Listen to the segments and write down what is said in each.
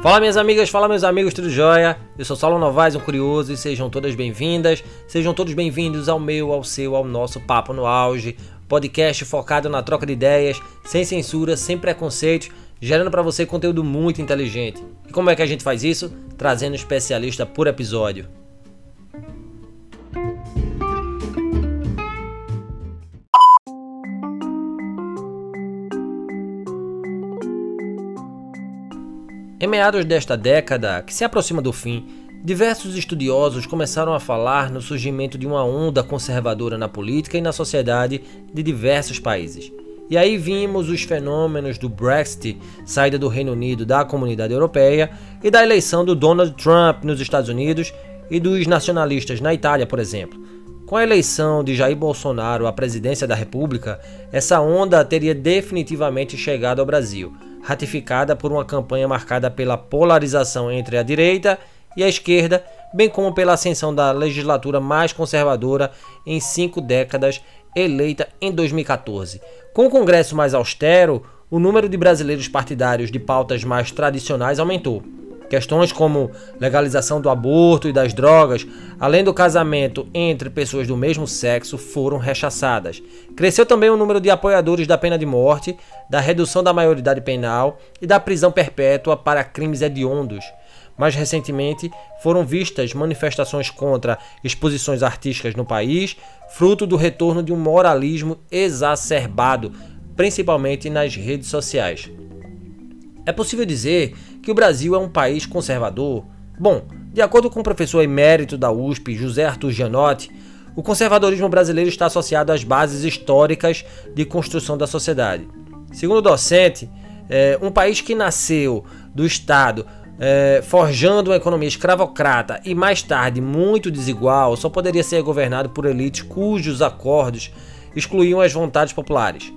Fala minhas amigas, fala meus amigos, tudo jóia? Eu sou Saulo Novaes, um curioso, e sejam todas bem-vindas, sejam todos bem-vindos ao meu, ao seu, ao nosso Papo no Auge, podcast focado na troca de ideias, sem censura, sem preconceitos, gerando para você conteúdo muito inteligente. E como é que a gente faz isso? Trazendo especialista por episódio. Em meados desta década, que se aproxima do fim, diversos estudiosos começaram a falar no surgimento de uma onda conservadora na política e na sociedade de diversos países. E aí vimos os fenômenos do Brexit, saída do Reino Unido da comunidade europeia, e da eleição do Donald Trump nos Estados Unidos e dos nacionalistas na Itália, por exemplo. Com a eleição de Jair Bolsonaro à presidência da República, essa onda teria definitivamente chegado ao Brasil ratificada por uma campanha marcada pela polarização entre a direita e a esquerda, bem como pela ascensão da legislatura mais conservadora em cinco décadas, eleita em 2014. Com o Congresso mais austero, o número de brasileiros partidários de pautas mais tradicionais aumentou. Questões como legalização do aborto e das drogas, além do casamento entre pessoas do mesmo sexo, foram rechaçadas. Cresceu também o número de apoiadores da pena de morte, da redução da maioridade penal e da prisão perpétua para crimes hediondos. Mais recentemente, foram vistas manifestações contra exposições artísticas no país, fruto do retorno de um moralismo exacerbado, principalmente nas redes sociais. É possível dizer que o Brasil é um país conservador? Bom, de acordo com o professor emérito da USP, José Arthur Gianotti, o conservadorismo brasileiro está associado às bases históricas de construção da sociedade. Segundo o docente, é, um país que nasceu do Estado é, forjando uma economia escravocrata e mais tarde muito desigual só poderia ser governado por elites cujos acordos excluíam as vontades populares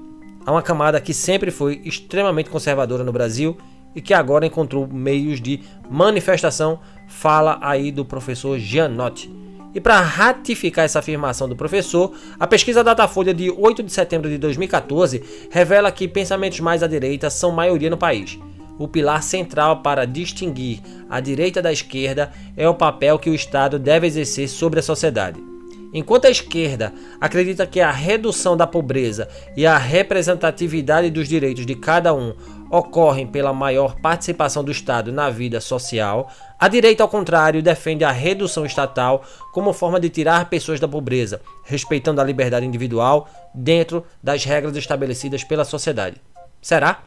a uma camada que sempre foi extremamente conservadora no Brasil e que agora encontrou meios de manifestação, fala aí do professor Gianotti. E para ratificar essa afirmação do professor, a pesquisa Datafolha de 8 de setembro de 2014 revela que pensamentos mais à direita são maioria no país. O pilar central para distinguir a direita da esquerda é o papel que o Estado deve exercer sobre a sociedade. Enquanto a esquerda acredita que a redução da pobreza e a representatividade dos direitos de cada um ocorrem pela maior participação do Estado na vida social, a direita, ao contrário, defende a redução estatal como forma de tirar pessoas da pobreza, respeitando a liberdade individual dentro das regras estabelecidas pela sociedade. Será?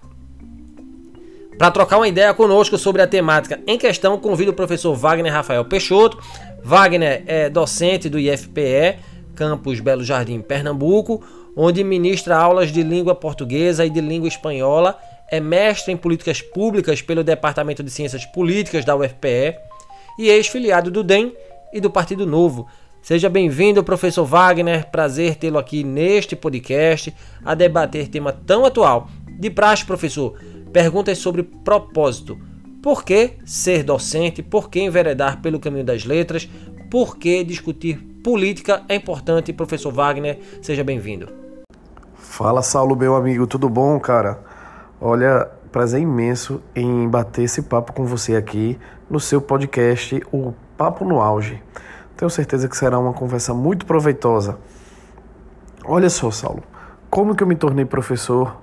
Para trocar uma ideia conosco sobre a temática em questão, convido o professor Wagner Rafael Peixoto. Wagner é docente do IFPE, campus Belo Jardim, Pernambuco, onde ministra aulas de língua portuguesa e de língua espanhola. É mestre em políticas públicas pelo Departamento de Ciências Políticas da UFPE e ex-filiado do DEM e do Partido Novo. Seja bem-vindo, professor Wagner. Prazer tê-lo aqui neste podcast a debater tema tão atual. De praxe, professor, Perguntas sobre propósito. Por que ser docente? Por que enveredar pelo caminho das letras? Por que discutir política é importante? Professor Wagner, seja bem-vindo. Fala, Saulo, meu amigo, tudo bom, cara? Olha, prazer imenso em bater esse papo com você aqui no seu podcast, o Papo no Auge. Tenho certeza que será uma conversa muito proveitosa. Olha só, Saulo, como que eu me tornei professor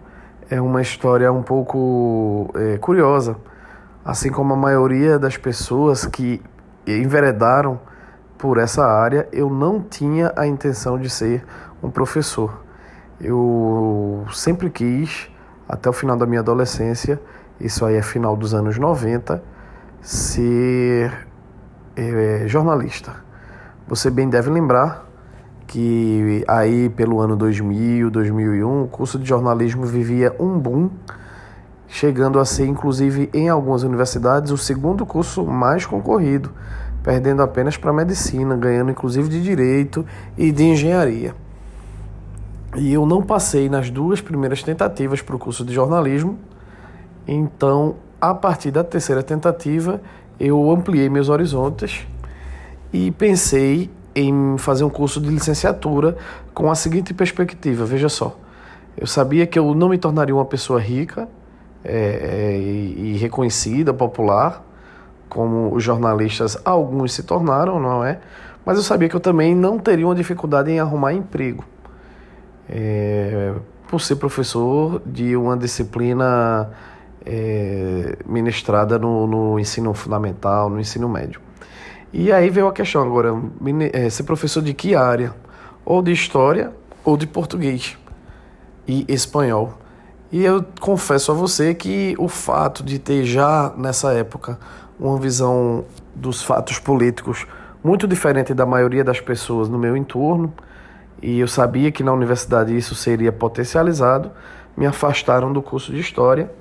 é uma história um pouco é, curiosa. Assim como a maioria das pessoas que enveredaram por essa área, eu não tinha a intenção de ser um professor. Eu sempre quis, até o final da minha adolescência, isso aí é final dos anos 90, ser é, jornalista. Você bem deve lembrar que aí pelo ano 2000, 2001, o curso de jornalismo vivia um boom, chegando a ser inclusive em algumas universidades o segundo curso mais concorrido, perdendo apenas para medicina, ganhando inclusive de direito e de engenharia. E eu não passei nas duas primeiras tentativas para o curso de jornalismo, então a partir da terceira tentativa eu ampliei meus horizontes e pensei em fazer um curso de licenciatura com a seguinte perspectiva: veja só, eu sabia que eu não me tornaria uma pessoa rica, é, e reconhecida, popular, como os jornalistas, alguns se tornaram, não é? Mas eu sabia que eu também não teria uma dificuldade em arrumar emprego. É, por ser professor de uma disciplina é, ministrada no, no, ensino fundamental, no ensino médio. E aí veio a questão agora, é, ser professor de que área? Ou de história ou de português e espanhol. E eu confesso a você que o fato de ter já nessa época uma visão dos fatos políticos muito diferente da maioria das pessoas no meu entorno, e eu sabia que na universidade isso seria potencializado, me afastaram do curso de História.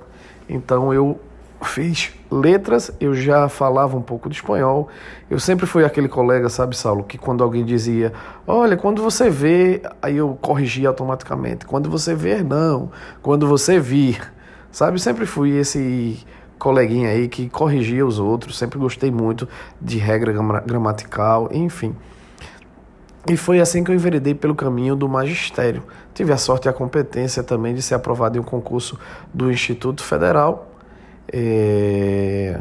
Então eu fiz letras, eu já falava um pouco de espanhol. Eu sempre fui aquele colega, sabe, Saulo, que quando alguém dizia, olha, quando você vê, aí eu corrigia automaticamente. Quando você ver, não. Quando você vir, sabe, sempre fui esse coleguinha aí que corrigia os outros. Sempre gostei muito de regra gramatical, enfim. E foi assim que eu enveredei pelo caminho do magistério. Tive a sorte e a competência também de ser aprovado em um concurso do Instituto Federal. É...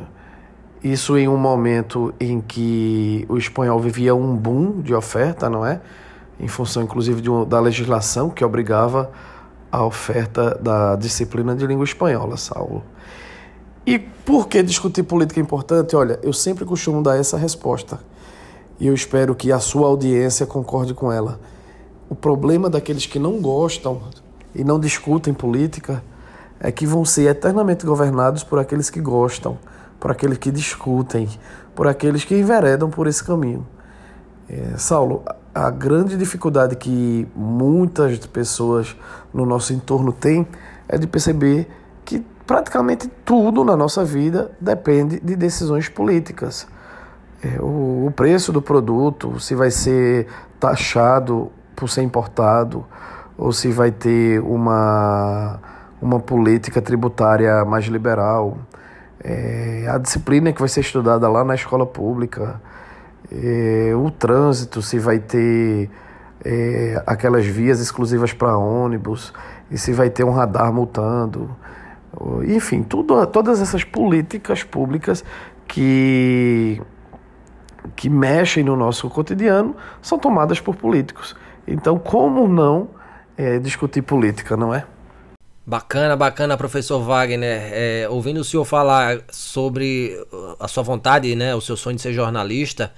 Isso em um momento em que o espanhol vivia um boom de oferta, não é? Em função, inclusive, de, da legislação que obrigava a oferta da disciplina de língua espanhola, Saulo. E por que discutir política é importante? Olha, eu sempre costumo dar essa resposta e eu espero que a sua audiência concorde com ela. O problema daqueles que não gostam e não discutem política é que vão ser eternamente governados por aqueles que gostam, por aqueles que discutem, por aqueles que enveredam por esse caminho. É, Saulo, a grande dificuldade que muitas pessoas no nosso entorno têm é de perceber que praticamente tudo na nossa vida depende de decisões políticas o, o preço do produto, se vai ser taxado por ser importado, ou se vai ter uma, uma política tributária mais liberal, é, a disciplina que vai ser estudada lá na escola pública, é, o trânsito, se vai ter é, aquelas vias exclusivas para ônibus, e se vai ter um radar multando. Enfim, tudo, todas essas políticas públicas que que mexem no nosso cotidiano são tomadas por políticos. Então, como não é, discutir política, não é? Bacana, bacana, professor Wagner. É, ouvindo o senhor falar sobre a sua vontade, né, o seu sonho de ser jornalista,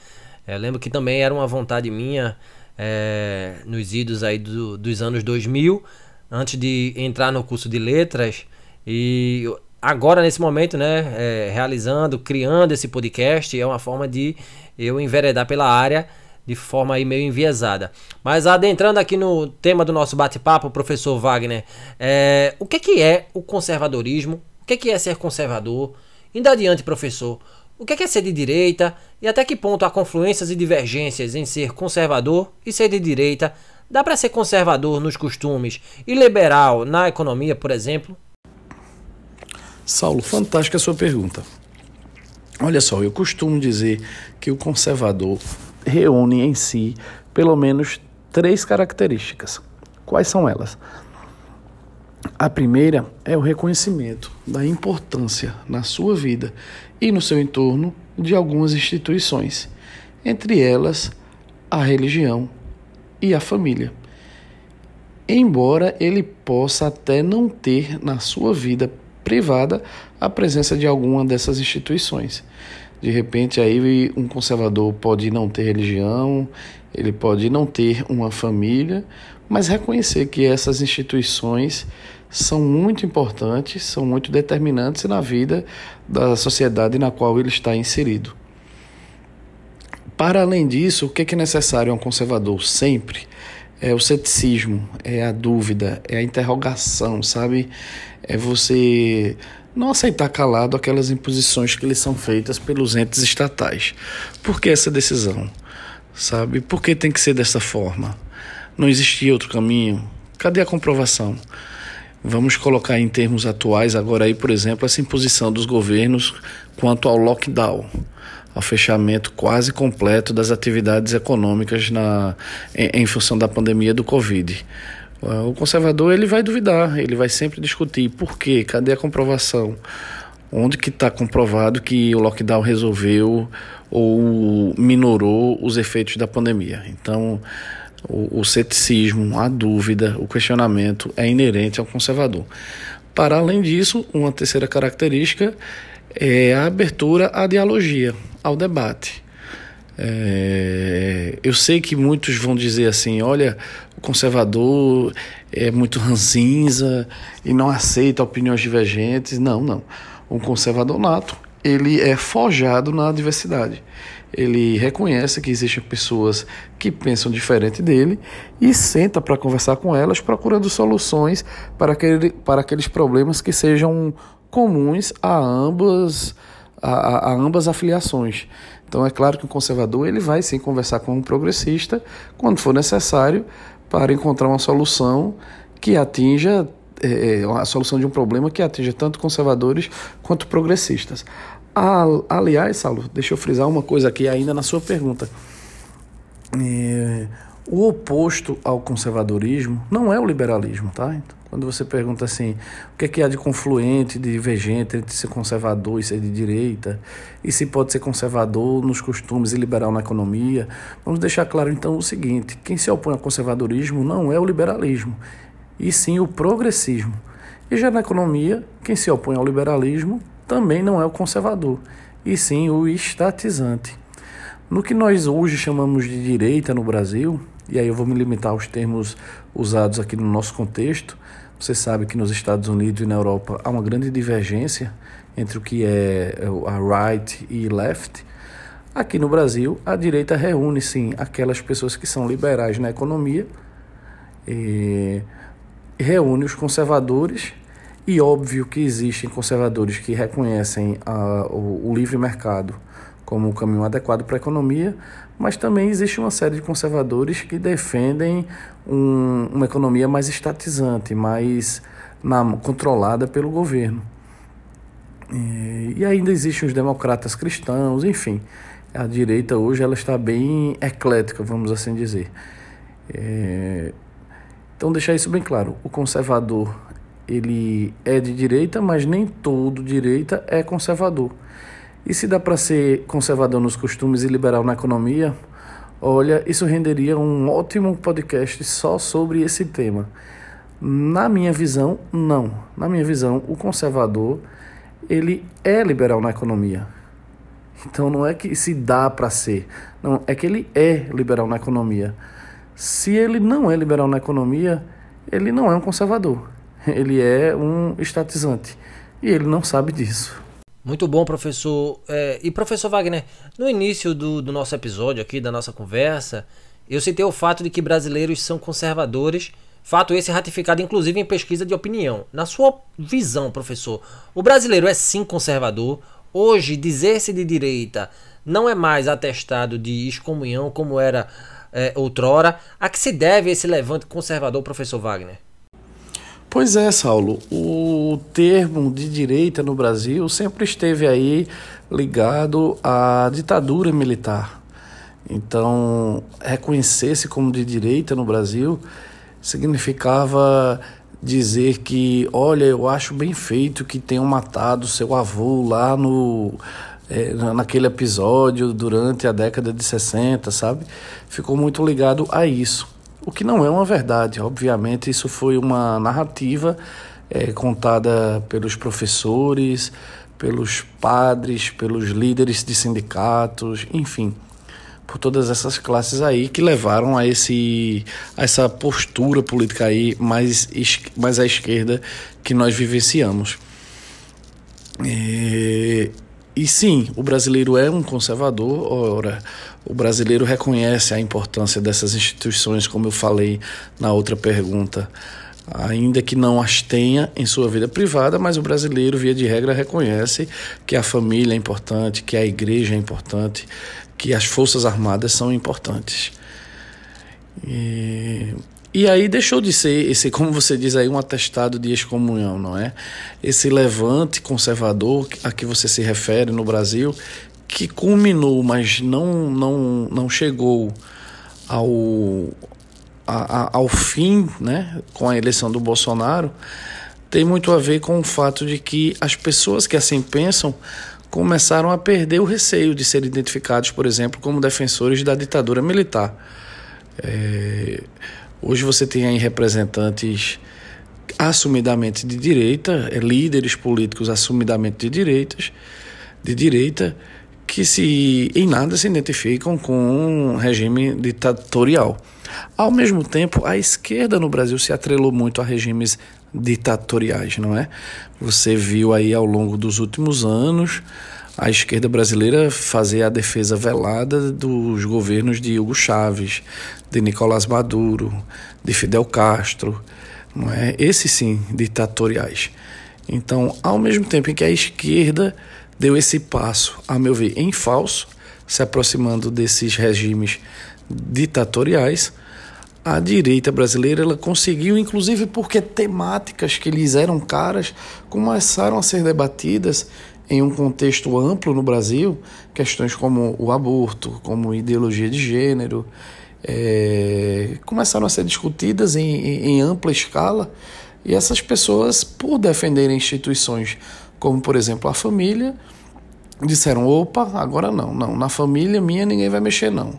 é, lembro que também era uma vontade minha é, nos idos aí do, dos anos 2000, antes de entrar no curso de letras. E agora, nesse momento, né, é, realizando, criando esse podcast, é uma forma de eu enveredar pela área de forma aí meio enviesada. Mas adentrando aqui no tema do nosso bate-papo, professor Wagner, é, o que, que é o conservadorismo? O que, que é ser conservador? Indo adiante, professor, o que é ser de direita e até que ponto há confluências e divergências em ser conservador e ser de direita? Dá para ser conservador nos costumes e liberal na economia, por exemplo? Saulo, fantástica a sua pergunta. Olha só, eu costumo dizer que o conservador reúne em si pelo menos três características. Quais são elas? A primeira é o reconhecimento da importância na sua vida e no seu entorno de algumas instituições, entre elas a religião e a família. Embora ele possa até não ter na sua vida privada a presença de alguma dessas instituições. De repente, aí um conservador pode não ter religião, ele pode não ter uma família, mas reconhecer que essas instituições são muito importantes, são muito determinantes na vida da sociedade na qual ele está inserido. Para além disso, o que é necessário a um conservador sempre? É o ceticismo, é a dúvida, é a interrogação, sabe? É você não aceitar calado aquelas imposições que lhe são feitas pelos entes estatais. Por que essa decisão? Sabe? Por que tem que ser dessa forma? Não existia outro caminho? Cadê a comprovação? Vamos colocar em termos atuais agora aí, por exemplo, essa imposição dos governos quanto ao lockdown, ao fechamento quase completo das atividades econômicas na, em, em função da pandemia do Covid. O conservador ele vai duvidar, ele vai sempre discutir por quê, cadê a comprovação, onde que está comprovado que o lockdown resolveu ou minorou os efeitos da pandemia. Então, o, o ceticismo, a dúvida, o questionamento é inerente ao conservador. Para além disso, uma terceira característica é a abertura à dialogia, ao debate. É, eu sei que muitos vão dizer assim: olha, o conservador é muito ranzinza e não aceita opiniões divergentes. Não, não. Um conservador nato, ele é forjado na diversidade. Ele reconhece que existem pessoas que pensam diferente dele e senta para conversar com elas, procurando soluções para, aquele, para aqueles problemas que sejam comuns a ambas, a, a ambas afiliações. Então é claro que o conservador ele vai sim conversar com um progressista quando for necessário para encontrar uma solução que atinja é, a solução de um problema que atinja tanto conservadores quanto progressistas. aliás, Saulo, deixa eu frisar uma coisa aqui ainda na sua pergunta. É, o oposto ao conservadorismo não é o liberalismo, tá? Então, quando você pergunta assim, o que é que há de confluente, de divergente entre ser conservador e ser de direita, e se pode ser conservador nos costumes e liberal na economia, vamos deixar claro então o seguinte: quem se opõe ao conservadorismo não é o liberalismo, e sim o progressismo. E já na economia, quem se opõe ao liberalismo também não é o conservador, e sim o estatizante. No que nós hoje chamamos de direita no Brasil, e aí eu vou me limitar aos termos usados aqui no nosso contexto, você sabe que nos Estados Unidos e na Europa há uma grande divergência entre o que é a right e left. Aqui no Brasil, a direita reúne sim aquelas pessoas que são liberais na economia, reúne os conservadores, e óbvio que existem conservadores que reconhecem a, o, o livre mercado como o caminho adequado para a economia, mas também existe uma série de conservadores que defendem um, uma economia mais estatizante, mais na, controlada pelo governo. E, e ainda existem os democratas cristãos, enfim. A direita hoje ela está bem eclética, vamos assim dizer. É, então deixar isso bem claro, o conservador ele é de direita, mas nem todo direita é conservador. E se dá para ser conservador nos costumes e liberal na economia, olha, isso renderia um ótimo podcast só sobre esse tema. Na minha visão, não. Na minha visão, o conservador, ele é liberal na economia. Então não é que se dá para ser, não, é que ele é liberal na economia. Se ele não é liberal na economia, ele não é um conservador. Ele é um estatizante. E ele não sabe disso. Muito bom, professor. É, e professor Wagner, no início do, do nosso episódio aqui, da nossa conversa, eu citei o fato de que brasileiros são conservadores, fato esse ratificado inclusive em pesquisa de opinião. Na sua visão, professor, o brasileiro é sim conservador? Hoje, dizer-se de direita não é mais atestado de excomunhão como era é, outrora. A que se deve esse levante conservador, professor Wagner? Pois é, Saulo. O termo de direita no Brasil sempre esteve aí ligado à ditadura militar. Então, reconhecer-se como de direita no Brasil significava dizer que, olha, eu acho bem feito que tenham matado seu avô lá no é, naquele episódio durante a década de 60, sabe? Ficou muito ligado a isso. O que não é uma verdade, obviamente, isso foi uma narrativa é, contada pelos professores, pelos padres, pelos líderes de sindicatos, enfim, por todas essas classes aí que levaram a, esse, a essa postura política aí mais, mais à esquerda que nós vivenciamos. E, e sim, o brasileiro é um conservador, ora, o brasileiro reconhece a importância dessas instituições, como eu falei na outra pergunta, ainda que não as tenha em sua vida privada, mas o brasileiro, via de regra, reconhece que a família é importante, que a igreja é importante, que as forças armadas são importantes. E e aí deixou de ser esse, como você diz aí, um atestado de excomunhão, não é? Esse levante conservador a que você se refere no Brasil, que culminou, mas não, não, não chegou ao, a, a, ao fim, né, com a eleição do Bolsonaro, tem muito a ver com o fato de que as pessoas que assim pensam começaram a perder o receio de serem identificados, por exemplo, como defensores da ditadura militar. É, hoje você tem aí representantes assumidamente de direita, é, líderes políticos assumidamente de direitas, de direita, que se em nada se identificam com um regime ditatorial. Ao mesmo tempo, a esquerda no Brasil se atrelou muito a regimes ditatoriais, não é? Você viu aí ao longo dos últimos anos a esquerda brasileira fazer a defesa velada dos governos de Hugo Chávez, de Nicolás Maduro, de Fidel Castro, não é? Esses sim, ditatoriais. Então, ao mesmo tempo em que a esquerda deu esse passo, a meu ver, em falso, se aproximando desses regimes ditatoriais, a direita brasileira ela conseguiu, inclusive porque temáticas que lhes eram caras começaram a ser debatidas em um contexto amplo no Brasil, questões como o aborto, como ideologia de gênero, é, começaram a ser discutidas em, em, em ampla escala e essas pessoas, por defenderem instituições como, por exemplo, a família, disseram: opa, agora não, não, na família minha ninguém vai mexer, não.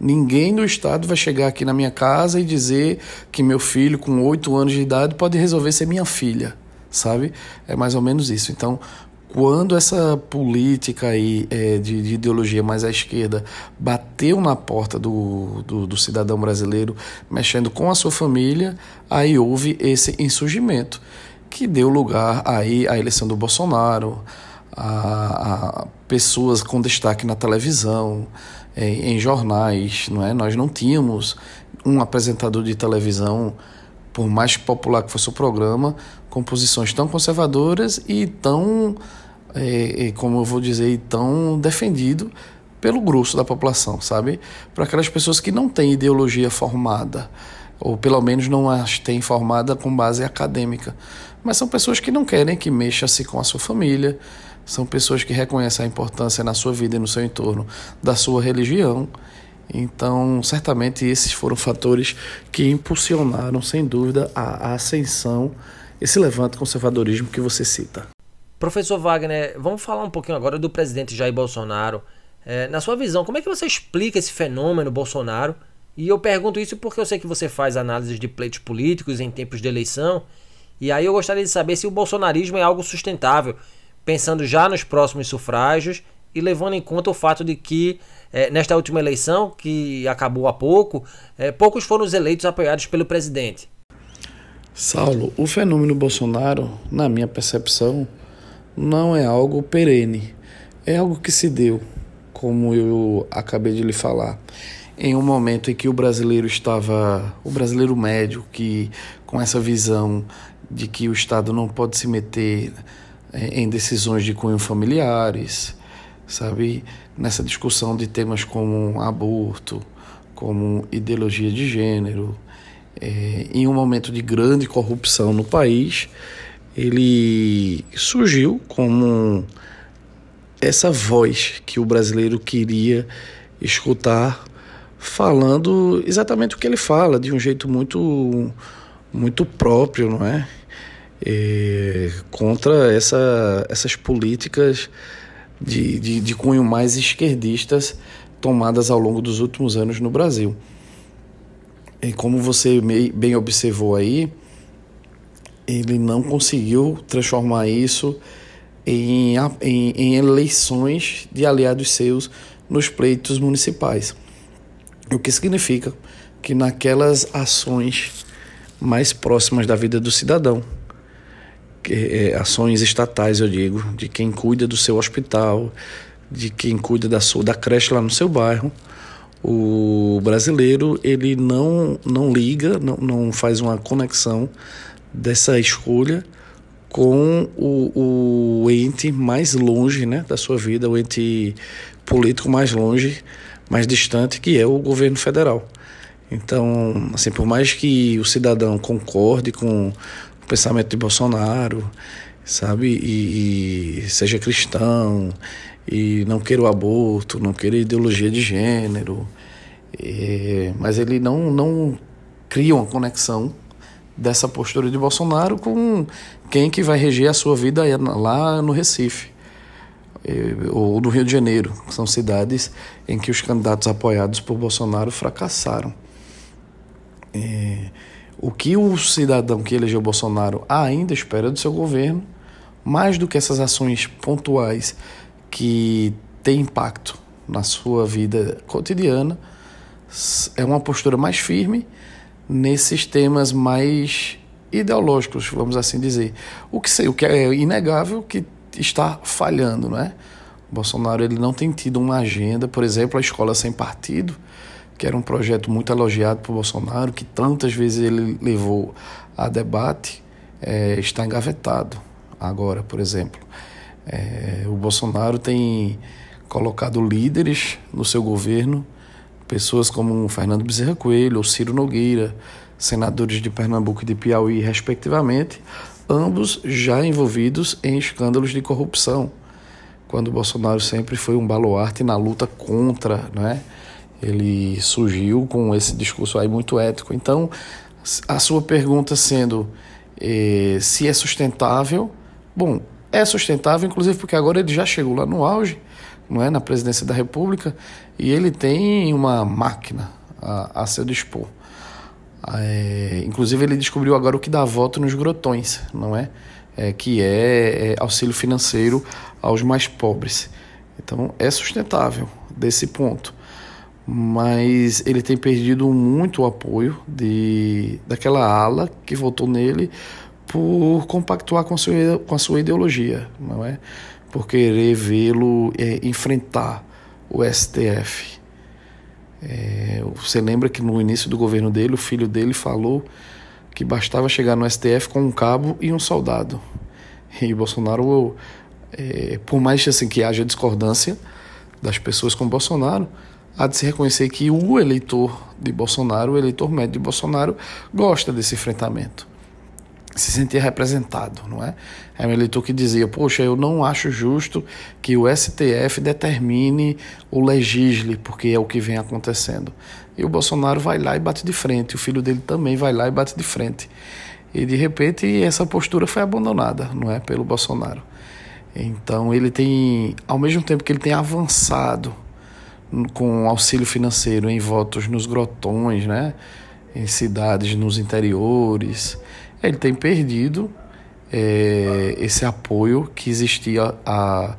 Ninguém do Estado vai chegar aqui na minha casa e dizer que meu filho, com oito anos de idade, pode resolver ser minha filha, sabe? É mais ou menos isso. Então, quando essa política aí é, de, de, ideologia mais à esquerda bateu na porta do, do, do, cidadão brasileiro, mexendo com a sua família, aí houve esse insurgimento que deu lugar aí à eleição do Bolsonaro, a, a pessoas com destaque na televisão, em, em jornais, não é? Nós não tínhamos um apresentador de televisão, por mais popular que fosse o programa, com posições tão conservadoras e tão, é, como eu vou dizer, tão defendido pelo grosso da população, sabe? Para aquelas pessoas que não têm ideologia formada, ou pelo menos não as têm formada com base acadêmica, mas são pessoas que não querem que mexa-se com a sua família, são pessoas que reconhecem a importância na sua vida e no seu entorno da sua religião. Então, certamente esses foram fatores que impulsionaram, sem dúvida, a ascensão, esse levante conservadorismo que você cita. Professor Wagner, vamos falar um pouquinho agora do presidente Jair Bolsonaro. É, na sua visão, como é que você explica esse fenômeno Bolsonaro? E eu pergunto isso porque eu sei que você faz análises de pleitos políticos em tempos de eleição. E aí eu gostaria de saber se o bolsonarismo é algo sustentável pensando já nos próximos sufrágios e levando em conta o fato de que é, nesta última eleição, que acabou há pouco, é, poucos foram os eleitos apoiados pelo presidente. Saulo, o fenômeno Bolsonaro, na minha percepção, não é algo perene. É algo que se deu, como eu acabei de lhe falar, em um momento em que o brasileiro estava, o brasileiro médio, que com essa visão de que o Estado não pode se meter é, em decisões de cunho familiares, sabe? Nessa discussão de temas como aborto, como ideologia de gênero, é, em um momento de grande corrupção no país, ele surgiu como essa voz que o brasileiro queria escutar, falando exatamente o que ele fala, de um jeito muito, muito próprio, não é? é, contra essa, essas políticas de, de, de cunho mais esquerdistas tomadas ao longo dos últimos anos no Brasil. E como você bem observou aí, ele não conseguiu transformar isso em, em, em, eleições de aliados seus nos pleitos municipais. O que significa que naquelas ações mais próximas da vida do cidadão, é, ações estatais, eu digo, de quem cuida do seu hospital, de quem cuida da sua da creche lá no seu bairro. O brasileiro ele não não liga, não, não faz uma conexão dessa escolha com o, o ente mais longe né, da sua vida, o ente político mais longe, mais distante, que é o governo federal. Então, assim, por mais que o cidadão concorde com o pensamento de Bolsonaro, sabe? E, e, seja cristão, e não queira o aborto, não queira ideologia de gênero. E, mas ele não, não cria uma conexão dessa postura de Bolsonaro com quem que vai reger a sua vida lá no Recife ou no Rio de Janeiro, são cidades em que os candidatos apoiados por Bolsonaro fracassaram. É, o que o cidadão que elegeu Bolsonaro ainda espera do seu governo, mais do que essas ações pontuais que têm impacto na sua vida cotidiana, é uma postura mais firme nesses temas mais ideológicos, vamos assim dizer. O que, o que é inegável que está falhando, não é? Bolsonaro ele não tem tido uma agenda, por exemplo, a escola sem partido, que era um projeto muito elogiado por Bolsonaro, que tantas vezes ele levou a debate, é, está engavetado agora, por exemplo. É, o Bolsonaro tem colocado líderes no seu governo, pessoas como Fernando Bezerra Coelho ou Ciro Nogueira, senadores de Pernambuco e de Piauí, respectivamente, ambos já envolvidos em escândalos de corrupção, quando Bolsonaro sempre foi um baluarte na luta contra, né? Ele surgiu com esse discurso aí muito ético. Então, a sua pergunta sendo eh, se é sustentável, bom, é sustentável, inclusive porque agora ele já chegou lá no auge, não é, na presidência da República, e ele tem uma máquina a, a seu dispor. É, inclusive ele descobriu agora o que dá voto nos grotões, não é? é que é, é auxílio financeiro aos mais pobres. Então é sustentável desse ponto, mas ele tem perdido muito o apoio de daquela ala que votou nele por compactuar com a sua, com a sua ideologia, não é? Por querer vê-lo é, enfrentar o STF. É, você lembra que no início do governo dele, o filho dele falou que bastava chegar no STF com um cabo e um soldado. E o Bolsonaro, é, por mais assim, que haja discordância das pessoas com Bolsonaro, há de se reconhecer que o eleitor de Bolsonaro, o eleitor médio de Bolsonaro, gosta desse enfrentamento se sentia representado, não é? É um eleitor que dizia, poxa, eu não acho justo que o STF determine o legisle, porque é o que vem acontecendo. E o Bolsonaro vai lá e bate de frente, o filho dele também vai lá e bate de frente. E de repente essa postura foi abandonada, não é, pelo Bolsonaro. Então ele tem, ao mesmo tempo que ele tem avançado com auxílio financeiro em votos nos grotões, né, em cidades nos interiores, ele tem perdido é, esse apoio que existia à,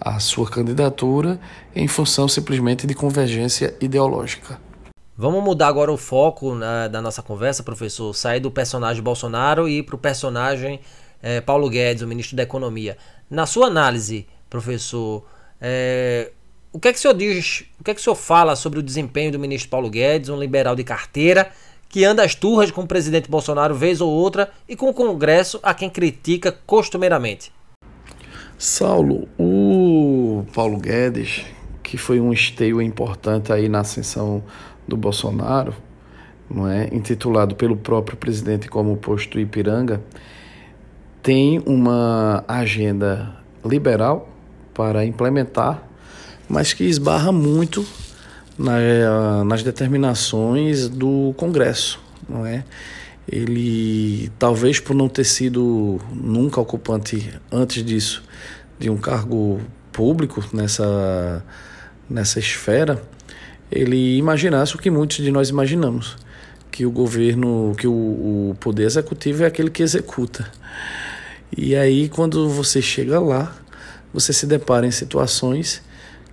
à sua candidatura em função simplesmente de convergência ideológica. Vamos mudar agora o foco né, da nossa conversa, professor. Sair do personagem Bolsonaro e para o personagem é, Paulo Guedes, o ministro da Economia. Na sua análise, professor, é, o que é que o senhor diz, o que é que o senhor fala sobre o desempenho do ministro Paulo Guedes, um liberal de carteira, que anda às turras com o presidente Bolsonaro vez ou outra e com o Congresso a quem critica costumeiramente. Saulo, o Paulo Guedes, que foi um esteio importante aí na ascensão do Bolsonaro, não é, intitulado pelo próprio presidente como posto Ipiranga, tem uma agenda liberal para implementar, mas que esbarra muito na, nas determinações do Congresso, não é? Ele, talvez por não ter sido nunca ocupante antes disso de um cargo público nessa, nessa esfera, ele imaginasse o que muitos de nós imaginamos, que o governo, que o, o poder executivo é aquele que executa. E aí, quando você chega lá, você se depara em situações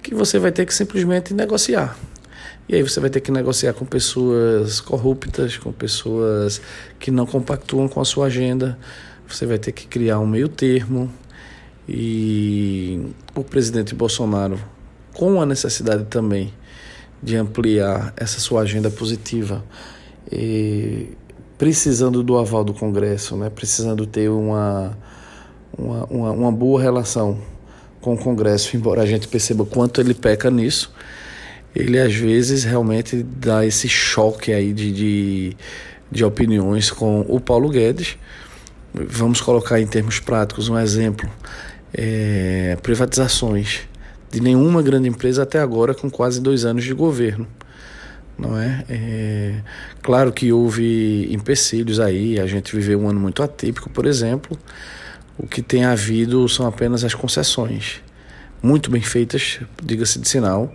que você vai ter que simplesmente negociar. E aí você vai ter que negociar com pessoas corruptas, com pessoas que não compactuam com a sua agenda. Você vai ter que criar um meio termo. E o presidente Bolsonaro, com a necessidade também de ampliar essa sua agenda positiva, precisando do aval do Congresso, né? precisando ter uma, uma, uma, uma boa relação com o Congresso, embora a gente perceba quanto ele peca nisso ele às vezes realmente dá esse choque aí de, de, de opiniões com o Paulo Guedes. Vamos colocar em termos práticos um exemplo: é, privatizações de nenhuma grande empresa até agora com quase dois anos de governo. não é? é? Claro que houve empecilhos aí, a gente viveu um ano muito atípico, por exemplo. O que tem havido são apenas as concessões, muito bem feitas, diga-se de sinal,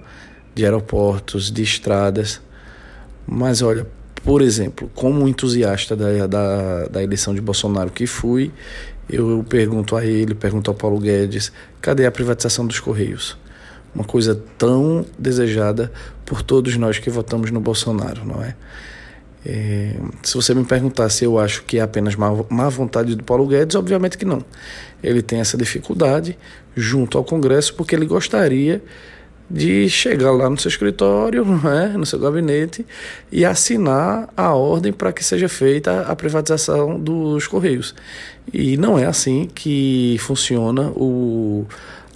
de aeroportos, de estradas. Mas olha, por exemplo, como entusiasta da, da, da eleição de Bolsonaro que fui, eu pergunto a ele, pergunto ao Paulo Guedes, cadê a privatização dos Correios? uma coisa tão desejada por todos nós que votamos no Bolsonaro, não é? é se você me perguntar se eu acho que é apenas má, má vontade do Paulo Guedes, obviamente que não. Ele tem essa dificuldade junto ao Congresso porque ele gostaria de chegar lá no seu escritório, não é? no seu gabinete, e assinar a ordem para que seja feita a privatização dos Correios. E não é assim que funciona o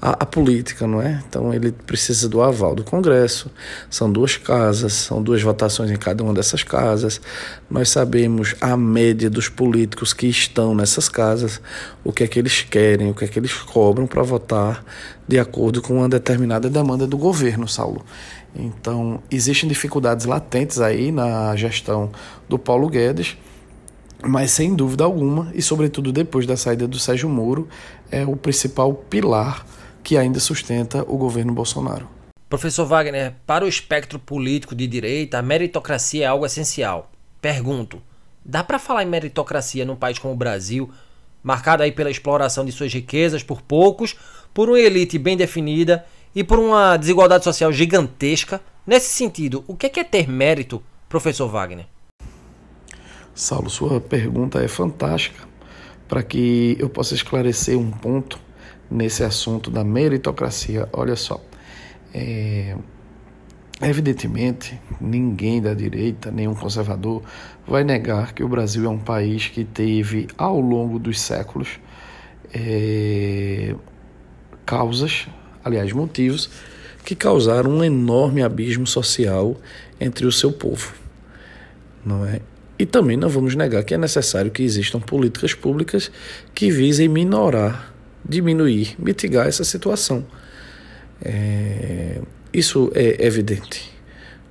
a, a, política, não é? Então ele precisa do aval do Congresso. São duas casas, são duas votações em cada uma dessas casas. Nós sabemos a média dos políticos que estão nessas casas, o que é que eles querem, o que é que eles cobram para votar de acordo com uma determinada demanda do governo, Saulo. Então, existem dificuldades latentes aí na gestão do Paulo Guedes, mas sem dúvida alguma, e sobretudo depois da saída do Sérgio Moro, é o principal pilar que ainda sustenta o governo Bolsonaro. Professor Wagner, para o espectro político de direita, a meritocracia é algo essencial. Pergunto: dá para falar em meritocracia num país como o Brasil, marcado aí pela exploração de suas riquezas por poucos, por uma elite bem definida e por uma desigualdade social gigantesca? Nesse sentido, o que é, ter mérito, professor Wagner? Saulo, sua pergunta é fantástica para que eu possa esclarecer um ponto nesse assunto da meritocracia. Olha só, é, evidentemente, ninguém da direita, nenhum conservador, vai negar que o Brasil é um país que teve, ao longo dos séculos, é, causas, aliás, motivos, que causaram um enorme abismo social entre o seu povo. Não é? E também não vamos negar que é necessário que existam políticas públicas que visem minorar diminuir, mitigar essa situação. É, isso é evidente.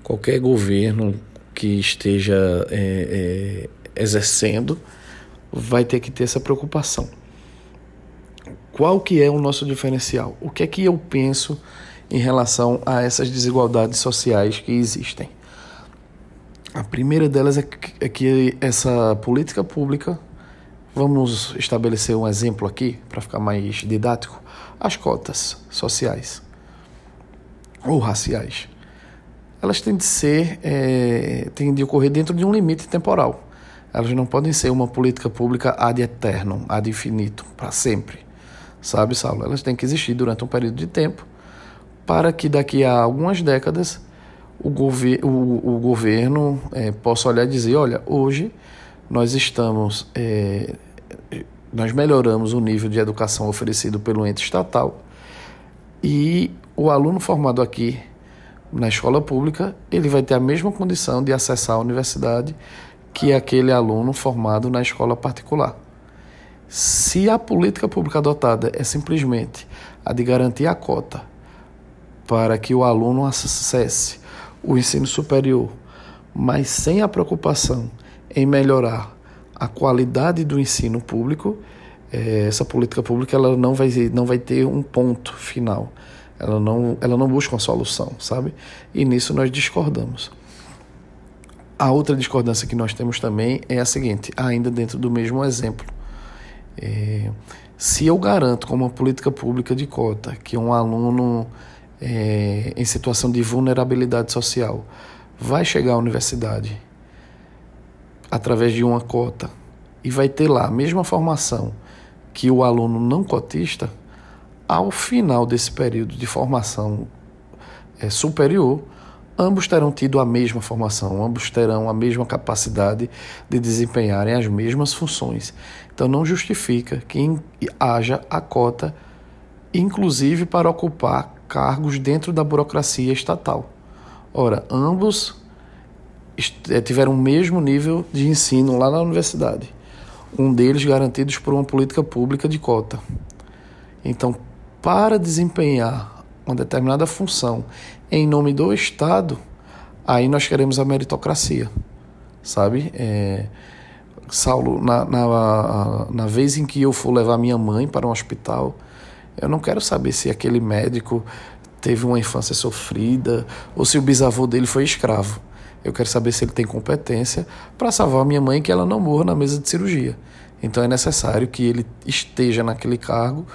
Qualquer governo que esteja é, é, exercendo vai ter que ter essa preocupação. Qual que é o nosso diferencial? O que é que eu penso em relação a essas desigualdades sociais que existem? A primeira delas é que, é que essa política pública Vamos estabelecer um exemplo aqui para ficar mais didático: as cotas sociais ou raciais. Elas têm de ser, é, têm de ocorrer dentro de um limite temporal. Elas não podem ser uma política pública ad eternum, ad infinito, para sempre. Sabe, Saulo? Elas têm que existir durante um período de tempo para que daqui a algumas décadas o, gover o, o governo é, possa olhar e dizer: olha, hoje nós estamos é, nós melhoramos o nível de educação oferecido pelo ente estatal e o aluno formado aqui na escola pública, ele vai ter a mesma condição de acessar a universidade que aquele aluno formado na escola particular. Se a política pública adotada é simplesmente a de garantir a cota para que o aluno acesse o ensino superior, mas sem a preocupação em melhorar a qualidade do ensino público, é, essa política pública ela não vai, não vai ter um ponto final. Ela não, ela não busca uma solução, sabe? E nisso nós discordamos. A outra discordância que nós temos também é a seguinte, ainda dentro do mesmo exemplo. É, se eu garanto como uma política pública de cota que um aluno é, em situação de vulnerabilidade social vai chegar à universidade através de uma cota e vai ter lá a mesma formação que o aluno não cotista, ao final desse período de formação é, superior, ambos terão tido a mesma formação, ambos terão a mesma capacidade de desempenharem as mesmas funções. Então não justifica que haja a cota, inclusive para ocupar cargos dentro da burocracia estatal. Ora, ambos tiveram o mesmo nível de ensino lá na universidade. Um deles garantidos por uma política pública de cota. Então, para desempenhar uma determinada função em nome do Estado, aí nós queremos a meritocracia, sabe? É, Saulo, na, na, na vez em que eu for levar minha mãe para um hospital, eu não quero saber se aquele médico teve uma infância sofrida ou se o bisavô dele foi escravo. Eu quero saber se ele tem competência para salvar minha mãe que ela não morra na mesa de cirurgia. Então é necessário que ele esteja naquele cargo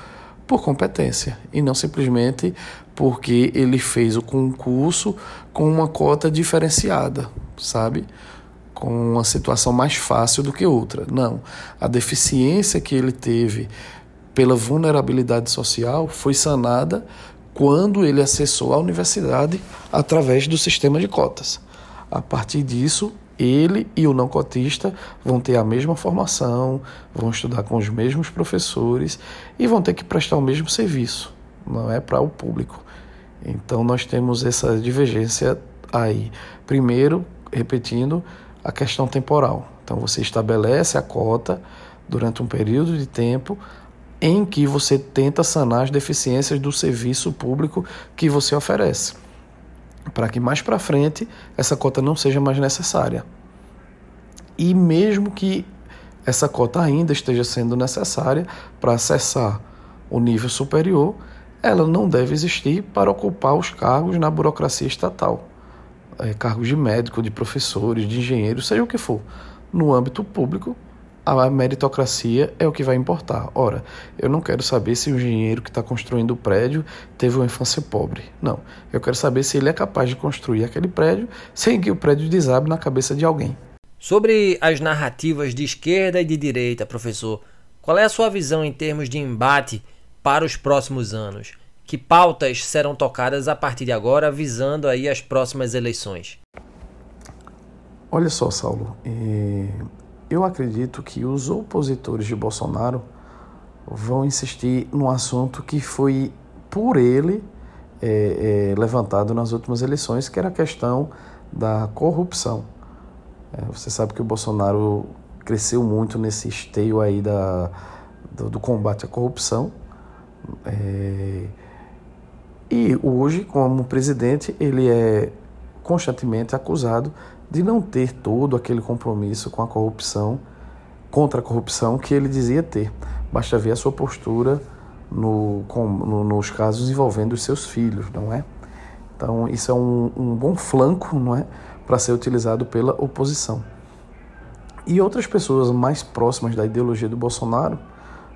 por competência e não simplesmente porque ele fez o concurso com uma cota diferenciada, sabe? Com uma situação mais fácil do que outra. Não. A deficiência que ele teve pela vulnerabilidade social foi sanada quando ele acessou a universidade através do sistema de cotas. A partir disso, ele e o não cotista vão ter a mesma formação, vão estudar com os mesmos professores e vão ter que prestar o mesmo serviço, não é para o público. Então nós temos essa divergência aí. Primeiro, repetindo, a questão temporal. Então você estabelece a cota durante um período de tempo em que você tenta sanar as deficiências do serviço público que você oferece, para que mais para frente essa cota não seja mais necessária. E mesmo que essa cota ainda esteja sendo necessária para acessar o nível superior, ela não deve existir para ocupar os cargos na burocracia estatal. É, cargos de médico, de professores, de engenheiros, seja o que for. No âmbito público, a meritocracia é o que vai importar. Ora, eu não quero saber se o engenheiro que está construindo o prédio teve uma infância pobre. Não. Eu quero saber se ele é capaz de construir aquele prédio sem que o prédio desabe na cabeça de alguém. Sobre as narrativas de esquerda e de direita, professor, qual é a sua visão em termos de embate para os próximos anos? Que pautas serão tocadas a partir de agora, visando aí as próximas eleições? Olha só, Saulo, é, eu acredito que os opositores de Bolsonaro vão insistir num assunto que foi por ele é, é, levantado nas últimas eleições, que era a questão da corrupção. É, você sabe que o Bolsonaro cresceu muito nesse esteio aí da, do, do combate à corrupção. É, e hoje, como presidente, ele é constantemente acusado de não ter todo aquele compromisso com a corrupção, contra a corrupção que ele dizia ter. Basta ver a sua postura no, com, no, nos casos envolvendo os seus filhos, não é? Então, isso é um, um bom flanco, não é? Para ser utilizado pela oposição. E outras pessoas mais próximas da ideologia do Bolsonaro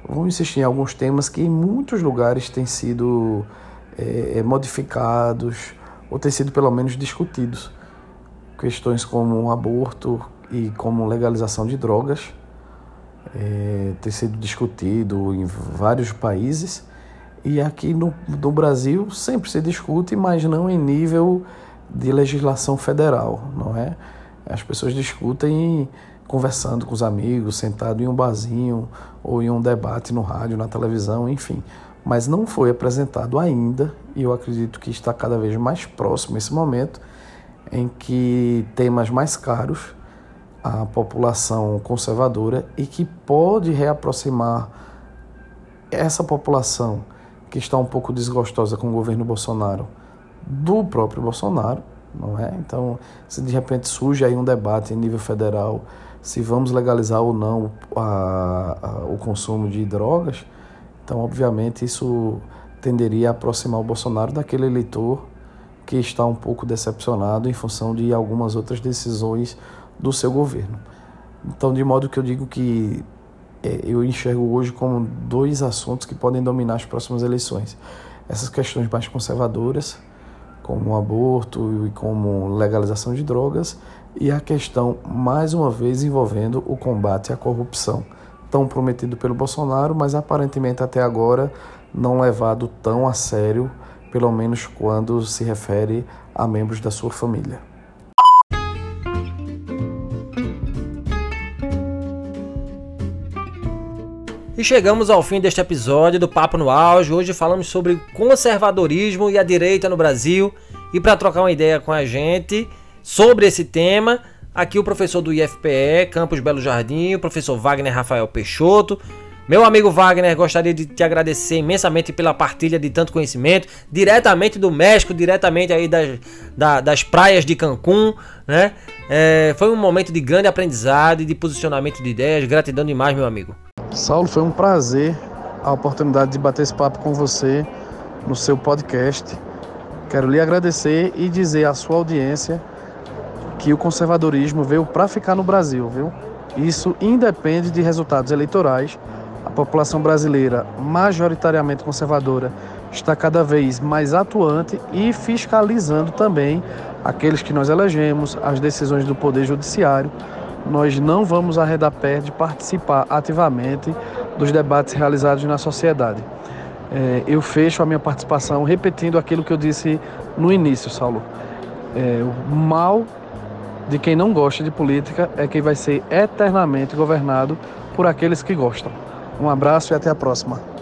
vão insistir em alguns temas que em muitos lugares têm sido é, modificados ou têm sido pelo menos discutidos questões como aborto e como legalização de drogas é, tem sido discutido em vários países e aqui no, no Brasil sempre se discute, mas não em nível de legislação federal, não é? As pessoas discutem conversando com os amigos, sentado em um barzinho ou em um debate no rádio, na televisão, enfim. Mas não foi apresentado ainda, e eu acredito que está cada vez mais próximo esse momento, em que temas mais caros à população conservadora e que pode reaproximar essa população que está um pouco desgostosa com o governo Bolsonaro do próprio Bolsonaro, não é? Então, se de repente surge aí um debate em nível federal se vamos legalizar ou não a, a, o consumo de drogas, então obviamente isso tenderia a aproximar o Bolsonaro daquele eleitor que está um pouco decepcionado em função de algumas outras decisões do seu governo. Então, de modo que eu digo que é, eu enxergo hoje como dois assuntos que podem dominar as próximas eleições. Essas questões mais conservadoras, como o aborto e como legalização de drogas, e a questão, mais uma vez, envolvendo o combate à corrupção, tão prometido pelo Bolsonaro, mas aparentemente até agora não levado tão a sério pelo menos quando se refere a membros da sua família. E chegamos ao fim deste episódio do Papo no Auge. Hoje falamos sobre conservadorismo e a direita no Brasil. E para trocar uma ideia com a gente sobre esse tema, aqui o professor do IFPE, Campus Belo Jardim, o professor Wagner Rafael Peixoto, Meu amigo Wagner, gostaria de te agradecer imensamente pela partilha de tanto conhecimento, diretamente do México, diretamente aí das, da, das praias de Cancún, né? É, foi um momento de grande aprendizado e de posicionamento de ideias. Gratidão demais, meu amigo. Saulo, foi um prazer a oportunidade de bater esse papo com você no seu podcast. Quero lhe agradecer e dizer à sua audiência que o conservadorismo veio para ficar no Brasil, viu? Isso independe de resultados eleitorais a população brasileira, majoritariamente conservadora, está cada vez mais atuante e fiscalizando também aqueles que nós elegemos, as decisões do Poder Judiciário. Nós não vamos arredar pé de participar ativamente dos debates realizados na sociedade. É, eu fecho a minha participação repetindo aquilo que eu disse no início, Saulo. É, o mal de quem não gosta de política é quem vai ser eternamente governado por aqueles que gostam. Um abraço e até a próxima.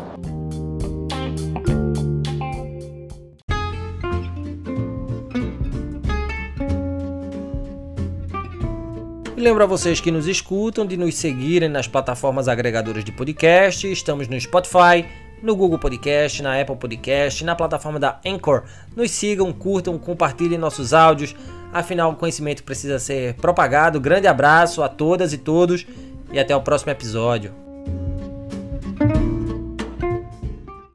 Lembro a vocês que nos escutam de nos seguirem nas plataformas agregadoras de podcast. Estamos no Spotify, no Google Podcast, na Apple Podcast, na plataforma da Anchor. Nos sigam, curtam, compartilhem nossos áudios. Afinal, o conhecimento precisa ser propagado. Grande abraço a todas e todos e até o próximo episódio.